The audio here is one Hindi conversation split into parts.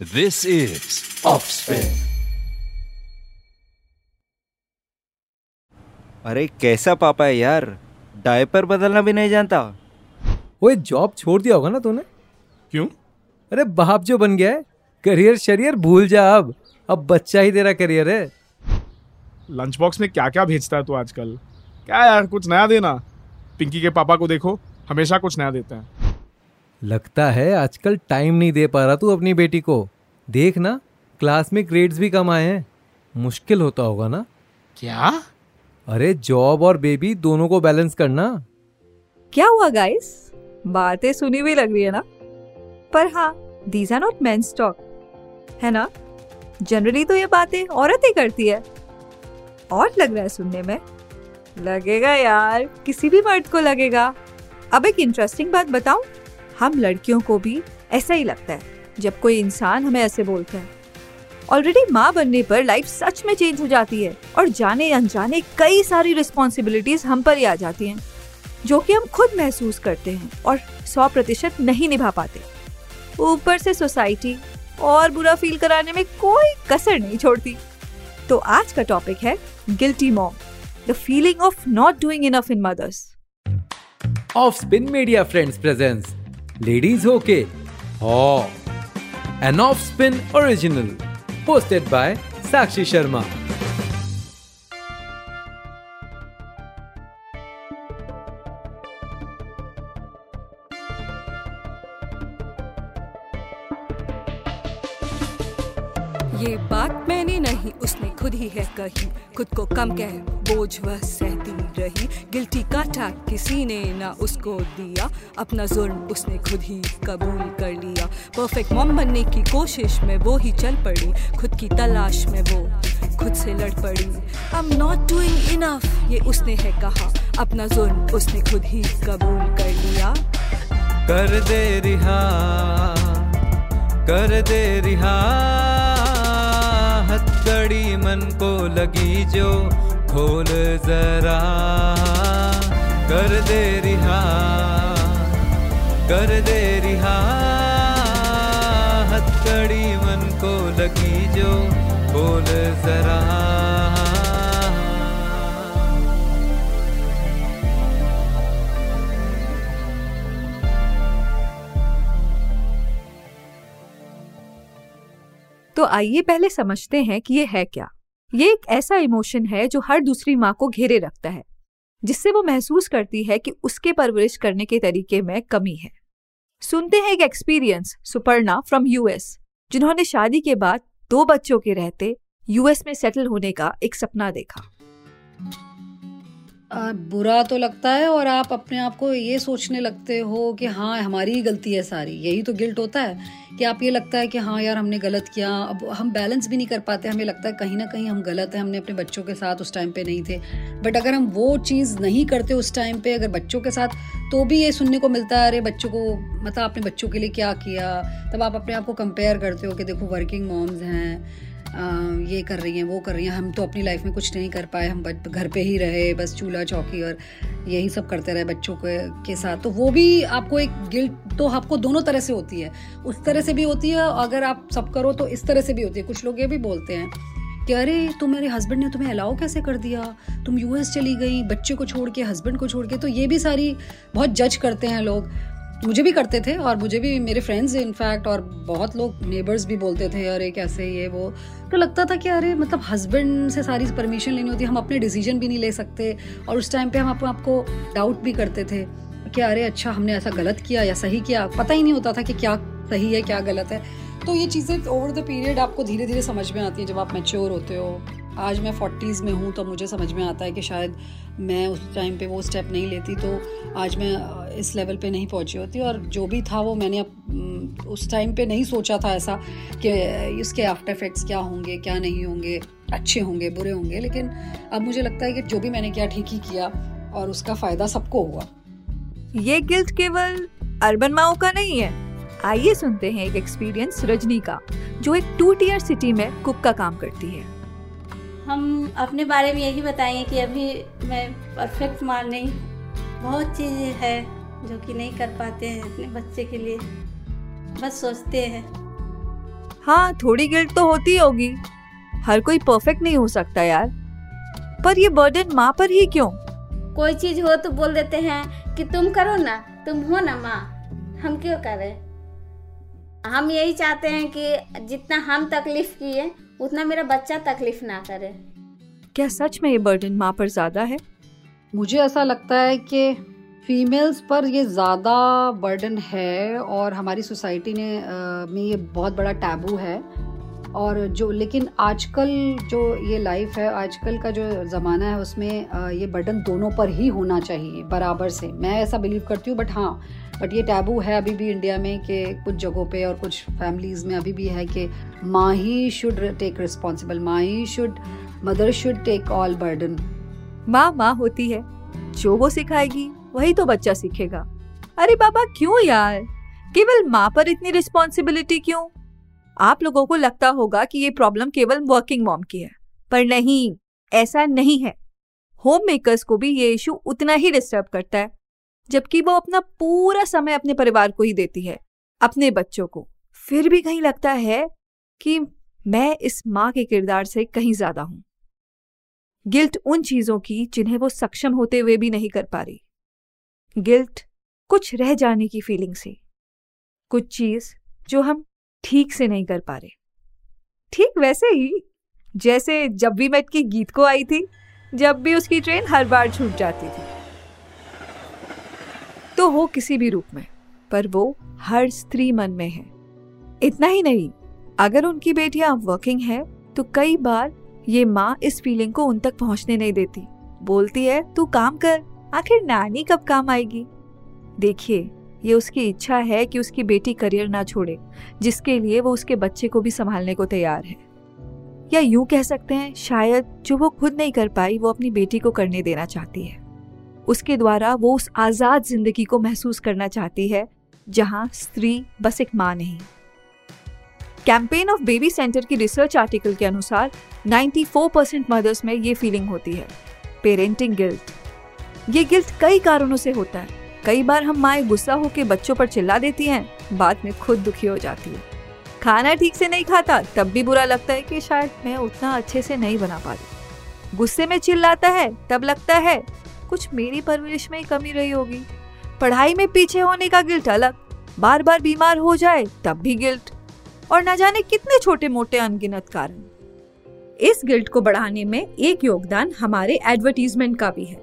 This is Offspin. अरे कैसा पापा है यार? डायपर बदलना भी नहीं जानता। ओए जॉब छोड़ दिया होगा ना तूने? क्यों? अरे बाप जो बन गया है। करियर शरियर भूल जा अब। अब बच्चा ही तेरा करियर है। लंच बॉक्स में क्या क्या भेजता है तू आजकल? क्या यार कुछ नया देना? पिंकी के पापा को देखो हमेशा कुछ नया देते हैं। लगता है आजकल टाइम नहीं दे पा रहा तू अपनी बेटी को। देख ना क्लास में ग्रेड्स भी कम आए हैं। मुश्किल होता होगा ना। क्या? अरे जॉब और बेबी दोनों को बैलेंस करना। क्या हुआ गाइस बातें सुनी हुई लग रही है ना? पर हाँ these are not main talk है ना? जनरली तो ये बातें औरत ही करती है। और लग रहा है सुनने में। लगेगा यार किसी भी मर्द को लगेगा। अब एक इंटरेस्टिंग बात बताऊँ? हम लड़कियों को भी ऐसा ही लगता है, जब कोई इंसान हमें ऐसे बोलता है। ऑलरेडी माँ बनने पर लाइफ सच में चेंज हो जाती है और जाने अनजाने कई सारी रिस्पॉन्सिबिलिटीज हम पर ही आ जाती हैं, जो कि हम खुद महसूस करते हैं और सौ प्रतिशत नहीं निभा पाते। ऊपर से सोसाइटी और बुरा फील कराने में कोई कसर नहीं छोड़ती। तो आज का टॉपिक है guilty mom the feeling of not doing enough in mothers off spin media friends presents ladies होके an off spin original hosted by Sakshi Sharma. ये बात मैंने नहीं, उसने खुद ही है कही। खुद को कम कह, बोझ वह रही। गिल्टी का टाक किसी ने ना उसको दिया। अपना जुर्म उसने खुद ही कबूल कर लिया। परफेक्ट मॉम बनने की कोशिश में वो ही चल पड़ी। खुद की तलाश में वो खुद से लड़ पड़ी। I am not doing enough ये उसने है कहा। अपना जुर्म उसने खुद ही कबूल कर लिया। कर दे रिहा, कर दे रिहा। हथकड़ी मन को लगी जो खोल जरा, कर दे रिहा, कर दे रिहा। हथकड़ी मन को लगी जो, खोल जरा। तो आइए पहले समझते हैं कि ये है क्या। ये एक ऐसा इमोशन है जो हर दूसरी माँ को घेरे रखता है, जिससे वो महसूस करती है कि उसके परवरिश करने के तरीके में कमी है। सुनते हैं एक एक्सपीरियंस सुपर्णा फ्रॉम यूएस जिन्होंने शादी के बाद दो बच्चों के रहते यूएस में सेटल होने का एक सपना देखा। बुरा तो लगता है और आप अपने आप को ये सोचने लगते हो कि हाँ हमारी ही गलती है सारी। यही तो गिल्ट होता है कि आप ये लगता है कि हाँ यार, हमने गलत किया। अब हम बैलेंस भी नहीं कर पाते। हमें लगता है कहीं ना कहीं हम गलत हैं। हमने अपने बच्चों के साथ उस टाइम पे नहीं थे। बट अगर हम वो चीज़ नहीं करते उस टाइम पे, अगर बच्चों के साथ तो भी ये सुनने को मिलता है, अरे, बच्चों को मतलब आपने बच्चों के लिए क्या किया? तब आप अपने आप को कंपेयर करते हो कि देखो वर्किंग मॉम्स हैं। ये कर रही हैं, वो कर रही हैं। हम तो अपनी लाइफ में कुछ नहीं कर पाए, हम घर पे ही रहे, बस चूल्हा चौकी और यही सब करते रहे बच्चों के के साथ। तो वो भी आपको एक गिल्ट तो आपको दोनों तरह से होती है। उस तरह से भी होती है, अगर आप सब करो तो इस तरह से भी होती है। कुछ लोग ये भी बोलते हैं कि, अरे, तुम मेरे हस्बैंड ने तुम्हें अलाउ कैसे कर दिया? तुम यूएस चली गई, बच्चे को छोड़ के हस्बैंड को छोड़ के। तो ये भी सारी बहुत जज करते हैं लोग। मुझे भी करते थे और मुझे भी मेरे फ्रेंड्स इनफैक्ट और बहुत लोग नेबर्स भी बोलते थे, अरे, कैसे ये वो? तो लगता था कि अरे मतलब हस्बैंड से सारी परमिशन लेनी होती हम अपने डिसीज़न भी नहीं ले सकते। और उस टाइम पे हम अपने आपको डाउट भी करते थे कि अरे अच्छा हमने ऐसा गलत किया या सही किया। पता ही नहीं होता था कि क्या सही है, क्या गलत है। तो ये चीज़ें ओवर द पीरियड आपको धीरे धीरे समझ में आती हैं जब आप मेच्योर होते हो। आज मैं फोर्टीज़ में हूँ तो मुझे समझ में आता है कि शायद मैं उस टाइम पे वो स्टेप नहीं लेती तो आज मैं इस लेवल पे नहीं पहुँची होती। और जो भी था, वो मैंने अब उस टाइम पे नहीं सोचा था ऐसा कि इसके आफ्टर इफेक्ट्स क्या होंगे, क्या नहीं होंगे, अच्छे होंगे, बुरे होंगे। लेकिन अब मुझे लगता है कि जो भी मैंने किया, ठीक ही किया और उसका फ़ायदा सबको हुआ। ये गिल्ट केवल अर्बन माओ का नहीं है। आइए सुनते हैं एक एक्सपीरियंस रजनी का, जो एक टू टीयर सिटी में कुक का काम करती है। हम अपने बारे में यही बताएँगे कि अभी मैं परफेक्ट माँ नहीं। बहुत चीज़ें है जो कि नहीं कर पाते हैं अपने बच्चे के लिए। बस सोचते हैं। हाँ थोड़ी गिल्ट तो होती होगी। हर कोई परफेक्ट नहीं हो सकता यार। पर ये बर्डन माँ पर ही क्यों? कोई चीज़ हो तो बोल देते हैं कि तुम करो ना तुम हो ना माँ। हम क्यों करें? हम यही चाहते हैं कि जितना हम तकलीफ़ किए उतना मेरा बच्चा तकलीफ़ ना करे। क्या सच में ये बर्डन माँ पर ज़्यादा है? मुझे ऐसा लगता है कि फीमेल्स पर ये ज़्यादा बर्डन है और हमारी सोसाइटी ने अ, में ये बहुत बड़ा टैबू है। और जो लेकिन आजकल जो ये लाइफ है आजकल का जो ज़माना है उसमें अ, ये बर्डन दोनों पर ही होना चाहिए बराबर से। मैं ऐसा बिलीव करती हूँ बट हाँ बट ये टैबू है अभी भी इंडिया में कि कुछ जगहों पे और कुछ फैमिलीज़ में अभी भी है कि माँ ही शुड टेक रिस्पॉन्सिबल माँ ही should mother should take all burden माँ माँ होती है, जो वो सिखाएगी, वही तो बच्चा सीखेगा। अरे बाबा, क्यों यार? केवल माँ पर इतनी रिस्पॉन्सिबिलिटी क्यों? आप लोगों को लगता होगा कि ये प्रॉब्लम केवल वर्किंग मॉम की है, पर नहीं, ऐसा नहीं है। होम मेकर्स को भी ये इशू उतना ही डिस्टर्ब करता है। जबकि वो अपना पूरा समय अपने परिवार को ही देती है, अपने बच्चों को। फिर भी कहीं लगता है कि मैं इस माँ के किरदार से कहीं ज़्यादा हूँ। गिल्ट उन चीज़ों की जिन्हें वो सक्षम होते हुए भी नहीं कर पा रही। गिल्ट कुछ रह जाने की फीलिंग से। कुछ चीज़ जो हम ठीक से नहीं कर पा रहे। ठीक वैसे ही, जैसे जब भी मैं की गीत को आई थी, जब भी उसकी ट्रेन हर बार छूट जाती थी। तो हो किसी भी रूप में, पर वो हर स्त्री मन में है। इतना ही नहीं, अगर उनकी बेटियाँ वर्किंग है तो कई बार ये माँ इस फीलिंग को उन तक पहुँचने नहीं देती। बोलती है, तू काम कर, आखिर नानी कब काम आएगी? देखिए, ये उसकी इच्छा है कि उसकी बेटी करियर ना छोड़े, जिसके लिए वो उसके बच्चे को भी संभालने को तैयार है। या यूँ कह सकते हैं, शायद जो वो खुद नहीं कर पाई, वो अपनी बेटी को करने देना चाहती है। उसके द्वारा वो उस आज़ाद ज़िंदगी को महसूस करना चाहती है, जहाँ स्त्री बस एक माँ नहीं। कैंपेन ऑफ़ बेबी सेंटर की रिसर्च आर्टिकल के अनुसार 94 परसेंट मदर्स में ये फीलिंग होती है, पेरेंटिंग गिल्ट। ये गिल्ट कई कारणों से होता है। कई बार हम माएँ गुस्सा होकर बच्चों पर चिल्ला देती हैं, बाद में खुद दुखी हो जाती है। खाना ठीक से नहीं खाता, तब भी बुरा लगता है कि शायद मैं उतना अच्छे से नहीं बना पा रही। गुस्से में चिल्लाता है, तब लगता है कुछ मेरी परवरिश में कमी रही होगी। पढ़ाई में पीछे होने का गिल्ट अलग बार बार बीमार हो जाए तब भी गिल्ट। और न जाने कितने छोटे मोटे अनगिनत कारण। इस गिल्ट को बढ़ाने में एक योगदान हमारे एडवर्टीजमेंट का भी है।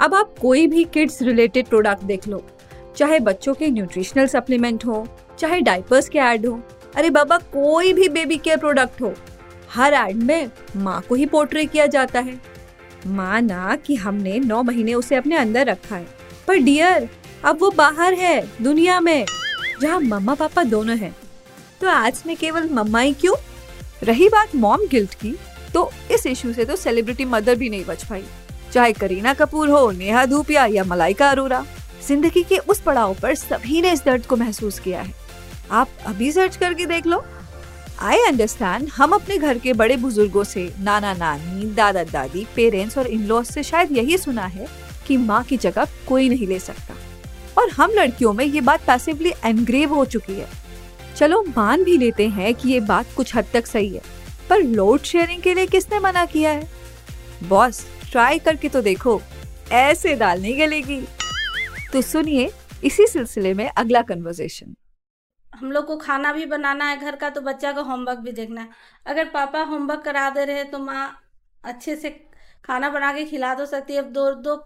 अब आप कोई भी किड्स रिलेटेड प्रोडक्ट देख लो, चाहे बच्चों के न्यूट्रिशनल सप्लीमेंट हो, चाहे डाइपर्स के ऐड हो, अरे बाबा कोई भी बेबी केयर प्रोडक्ट हो, हर एड में माँ को ही पोर्ट्रे किया जाता है। माना कि हमने नौ महीने उसे अपने अंदर रखा है। पर डियर, अब वो बाहर है, दुनिया में, जहाँ मम्मा पापा दोनों हैं। तो आज में केवल मम्मा ही क्यों? रही बात मॉम गिल्ट की तो इस इशू से तो सेलिब्रिटी मदर भी नहीं बच पाई। चाहे करीना कपूर हो, नेहा धूपिया या मलाइका अरोरा, ज़िंदगी के उस पड़ाव पर सभी ने इस दर्द को महसूस किया है। आप अभी सर्च करके देख लो। आई अंडरस्टैंड हम अपने घर के बड़े बुज़ुर्गों से, नाना नानी, दादा दादी पेरेंट्स और इन लॉज से शायद यही सुना है कि माँ की जगह कोई नहीं ले सकता। और हम लड़कियों में ये बात पैसिवली एनग्रेव हो चुकी है। चलो मान भी लेते हैं कि ये बात कुछ हद तक सही है, पर लोड शेयरिंग के लिए किसने मना किया है? बॉस ट्राई करके तो देखो, ऐसे दाल नहीं गलेगी। तो सुनिए, इसी सिलसिले में अगला कन्वर्सेशन हम लोग को खाना भी बनाना है घर का तो बच्चा का होमवर्क भी देखना है। अगर पापा होमवर्क करा दे रहे तो माँ अच्छे से खाना बना के खिला दो सकती है। अब दो दो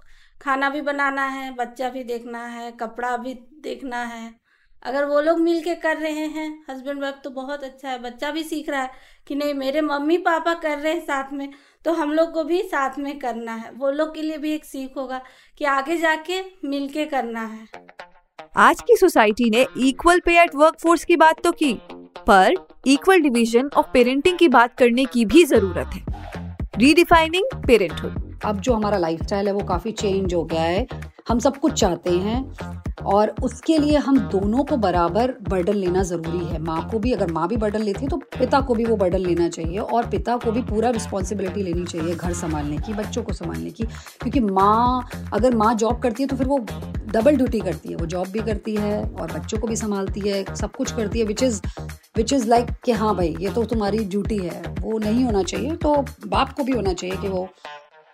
खाना भी बनाना है, बच्चा भी देखना है, कपड़ा भी देखना है। अगर वो लोग मिल के कर रहे हैं हस्बैंड वाइफ तो बहुत अच्छा है। बच्चा भी सीख रहा है कि नहीं, मेरे मम्मी पापा कर रहे हैं साथ में तो हम लोग को भी साथ में करना है। वो लोग के लिए भी एक सीख होगा कि आगे जाके मिल के करना है। आज की सोसाइटी ने equal pay at work force की बात तो की, पर इक्वल डिवीज़न ऑफ़ पेरेंटिंग की बात करने की भी ज़रूरत है। रीडिफाइनिंग पेरेंटहुड अब जो हमारा लाइफस्टाइल है, वो काफ़ी चेंज हो गया है। हम सब कुछ चाहते हैं और उसके लिए हम दोनों को बराबर बर्डन लेना ज़रूरी है। माँ को भी, अगर माँ भी बर्डन लेती है तो पिता को भी वो बर्डन लेना चाहिए और पिता को भी पूरा रिस्पॉन्सिबिलिटी लेनी चाहिए घर संभालने की, बच्चों को संभालने की। क्योंकि माँ, अगर माँ जॉब करती है तो फिर वो डबल ड्यूटी करती है वो जॉब भी करती है और बच्चों को भी संभालती है सब कुछ करती है which is which is like कि हाँ भाई ये तो तुम्हारी ड्यूटी है वो नहीं होना चाहिए तो बाप को भी होना चाहिए कि वो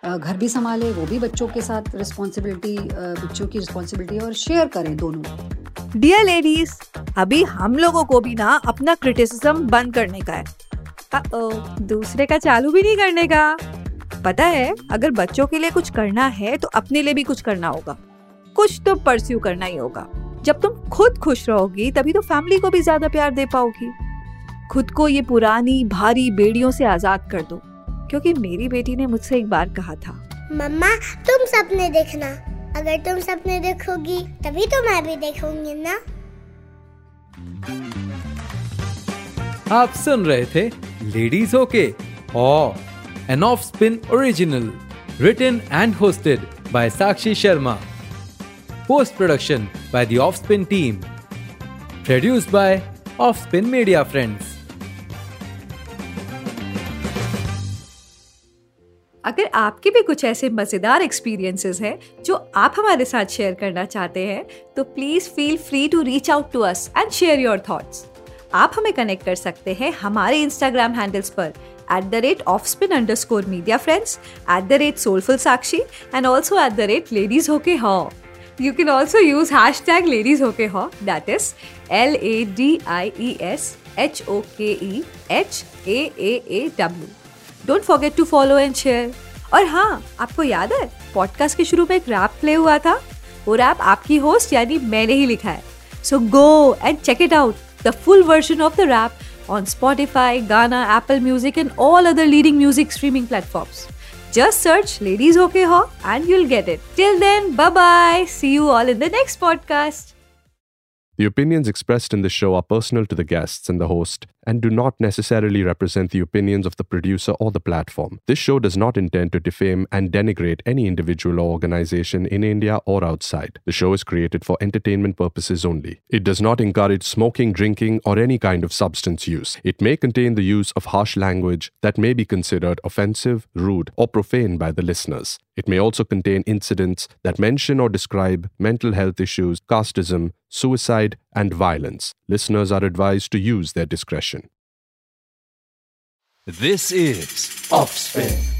घर भी संभाले वो भी बच्चों के साथ रिस्पॉन्सिबिलिटी बच्चों की रिस्पॉन्सिबिलिटी और शेयर करें दोनों। डियर लेडीज़ अभी हम लोगों को भी ना अपना क्रिटिसिज्म बंद करने का है। ओ, दूसरे का चालू भी नहीं करने का। पता है अगर बच्चों के लिए कुछ करना है तो अपने लिए भी कुछ करना होगा। कुछ तो परस्यू करना ही होगा। जब तुम खुद खुश रहोगी तभी तो फैमिली को भी ज़्यादा प्यार दे पाओगी। खुद को ये पुरानी भारी बेड़ियों से आज़ाद कर दो क्योंकि मेरी बेटी ने मुझसे एक बार कहा था। मम्मा तुम सपने देखना। अगर तुम सपने देखोगी तभी तो मैं भी देखूँगी ना। आप सुन रहे थे ladies okay an Off Spin original written and hosted by Sakshi Sharma post production by the Offspin team produced by Offspin media friends अगर आपके भी कुछ ऐसे मज़ेदार एक्सपीरियंसेस हैं, जो आप हमारे साथ शेयर करना चाहते हैं तो please feel free to reach out to us and share your thoughts आप हमें कनेक्ट कर सकते हैं हमारे इंस्टाग्राम हैंडल्स पर at the rate off spin underscore media friends at the rate soulful Sakshi and also at the rate ladies होके हॉ you can also use hashtag ladies होके हॉ that is L A D I E S H O K E H A A A W don't forget to follow and share और हाँ आपको याद है पॉडकास्ट के शुरू में एक रैप प्ले हुआ था? वो रैप आपकी होस्ट यानी मैंने ही लिखा है। So go and check it out the full version of the rap on Spotify Gaana Apple Music and all other leading music streaming platforms Just search Ladies Okay Ho and you'll get it. Till then, bye bye. See you all in the next podcast. The opinions expressed in this show are personal to the guests and the host and do not necessarily represent the opinions of the producer or the platform. This show does not intend to defame and denigrate any individual or organization in India or outside. The show is created for entertainment purposes only. It does not encourage smoking, drinking, or any kind of substance use. It may contain the use of harsh language that may be considered offensive, rude, or profane by the listeners. It may also contain incidents that mention or describe mental health issues, casteism, suicide, and violence. Listeners are advised to use their discretion. This is Offspin.